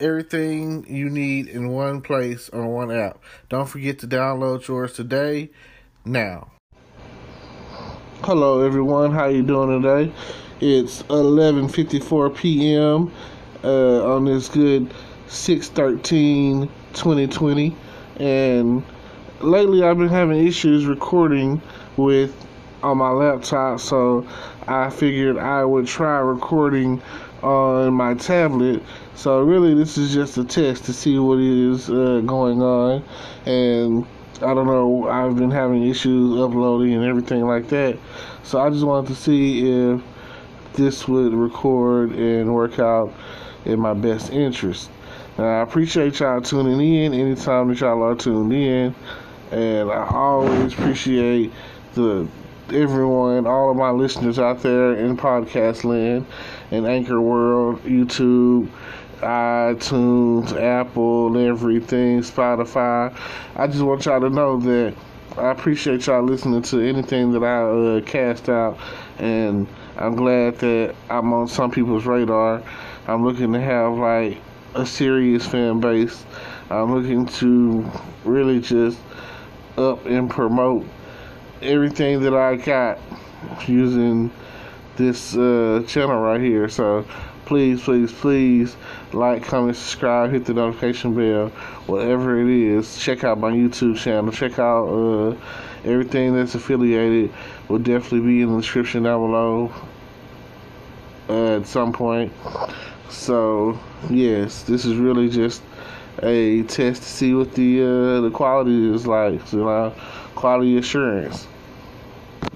everything you need in one place on one app. Don't forget to download yours today. Now. Hello everyone, how you doing today? It's 11:54 p.m. Uh, on this good 613 2020 and lately I've been having issues recording with on my laptop so I figured I would try recording on my tablet. So really, this is just a test to see what is uh, going on, and I don't know. I've been having issues uploading and everything like that. So I just wanted to see if this would record and work out in my best interest. Now, I appreciate y'all tuning in anytime that y'all are tuned in, and I always appreciate the everyone, all of my listeners out there in podcast land in Anchor World, YouTube, iTunes, Apple, everything, Spotify. I just want y'all to know that I appreciate y'all listening to anything that I uh, cast out, and I'm glad that I'm on some people's radar. I'm looking to have like a serious fan base. I'm looking to really just up and promote everything that I got using this uh, channel right here. So please, please, please like, comment, subscribe, hit the notification bell, whatever it is. Check out my YouTube channel. Check out uh, everything that's affiliated. Will definitely be in the description down below uh, at some point. So yes, this is really just a test to see what the uh, the quality is like. So, uh, quality assurance.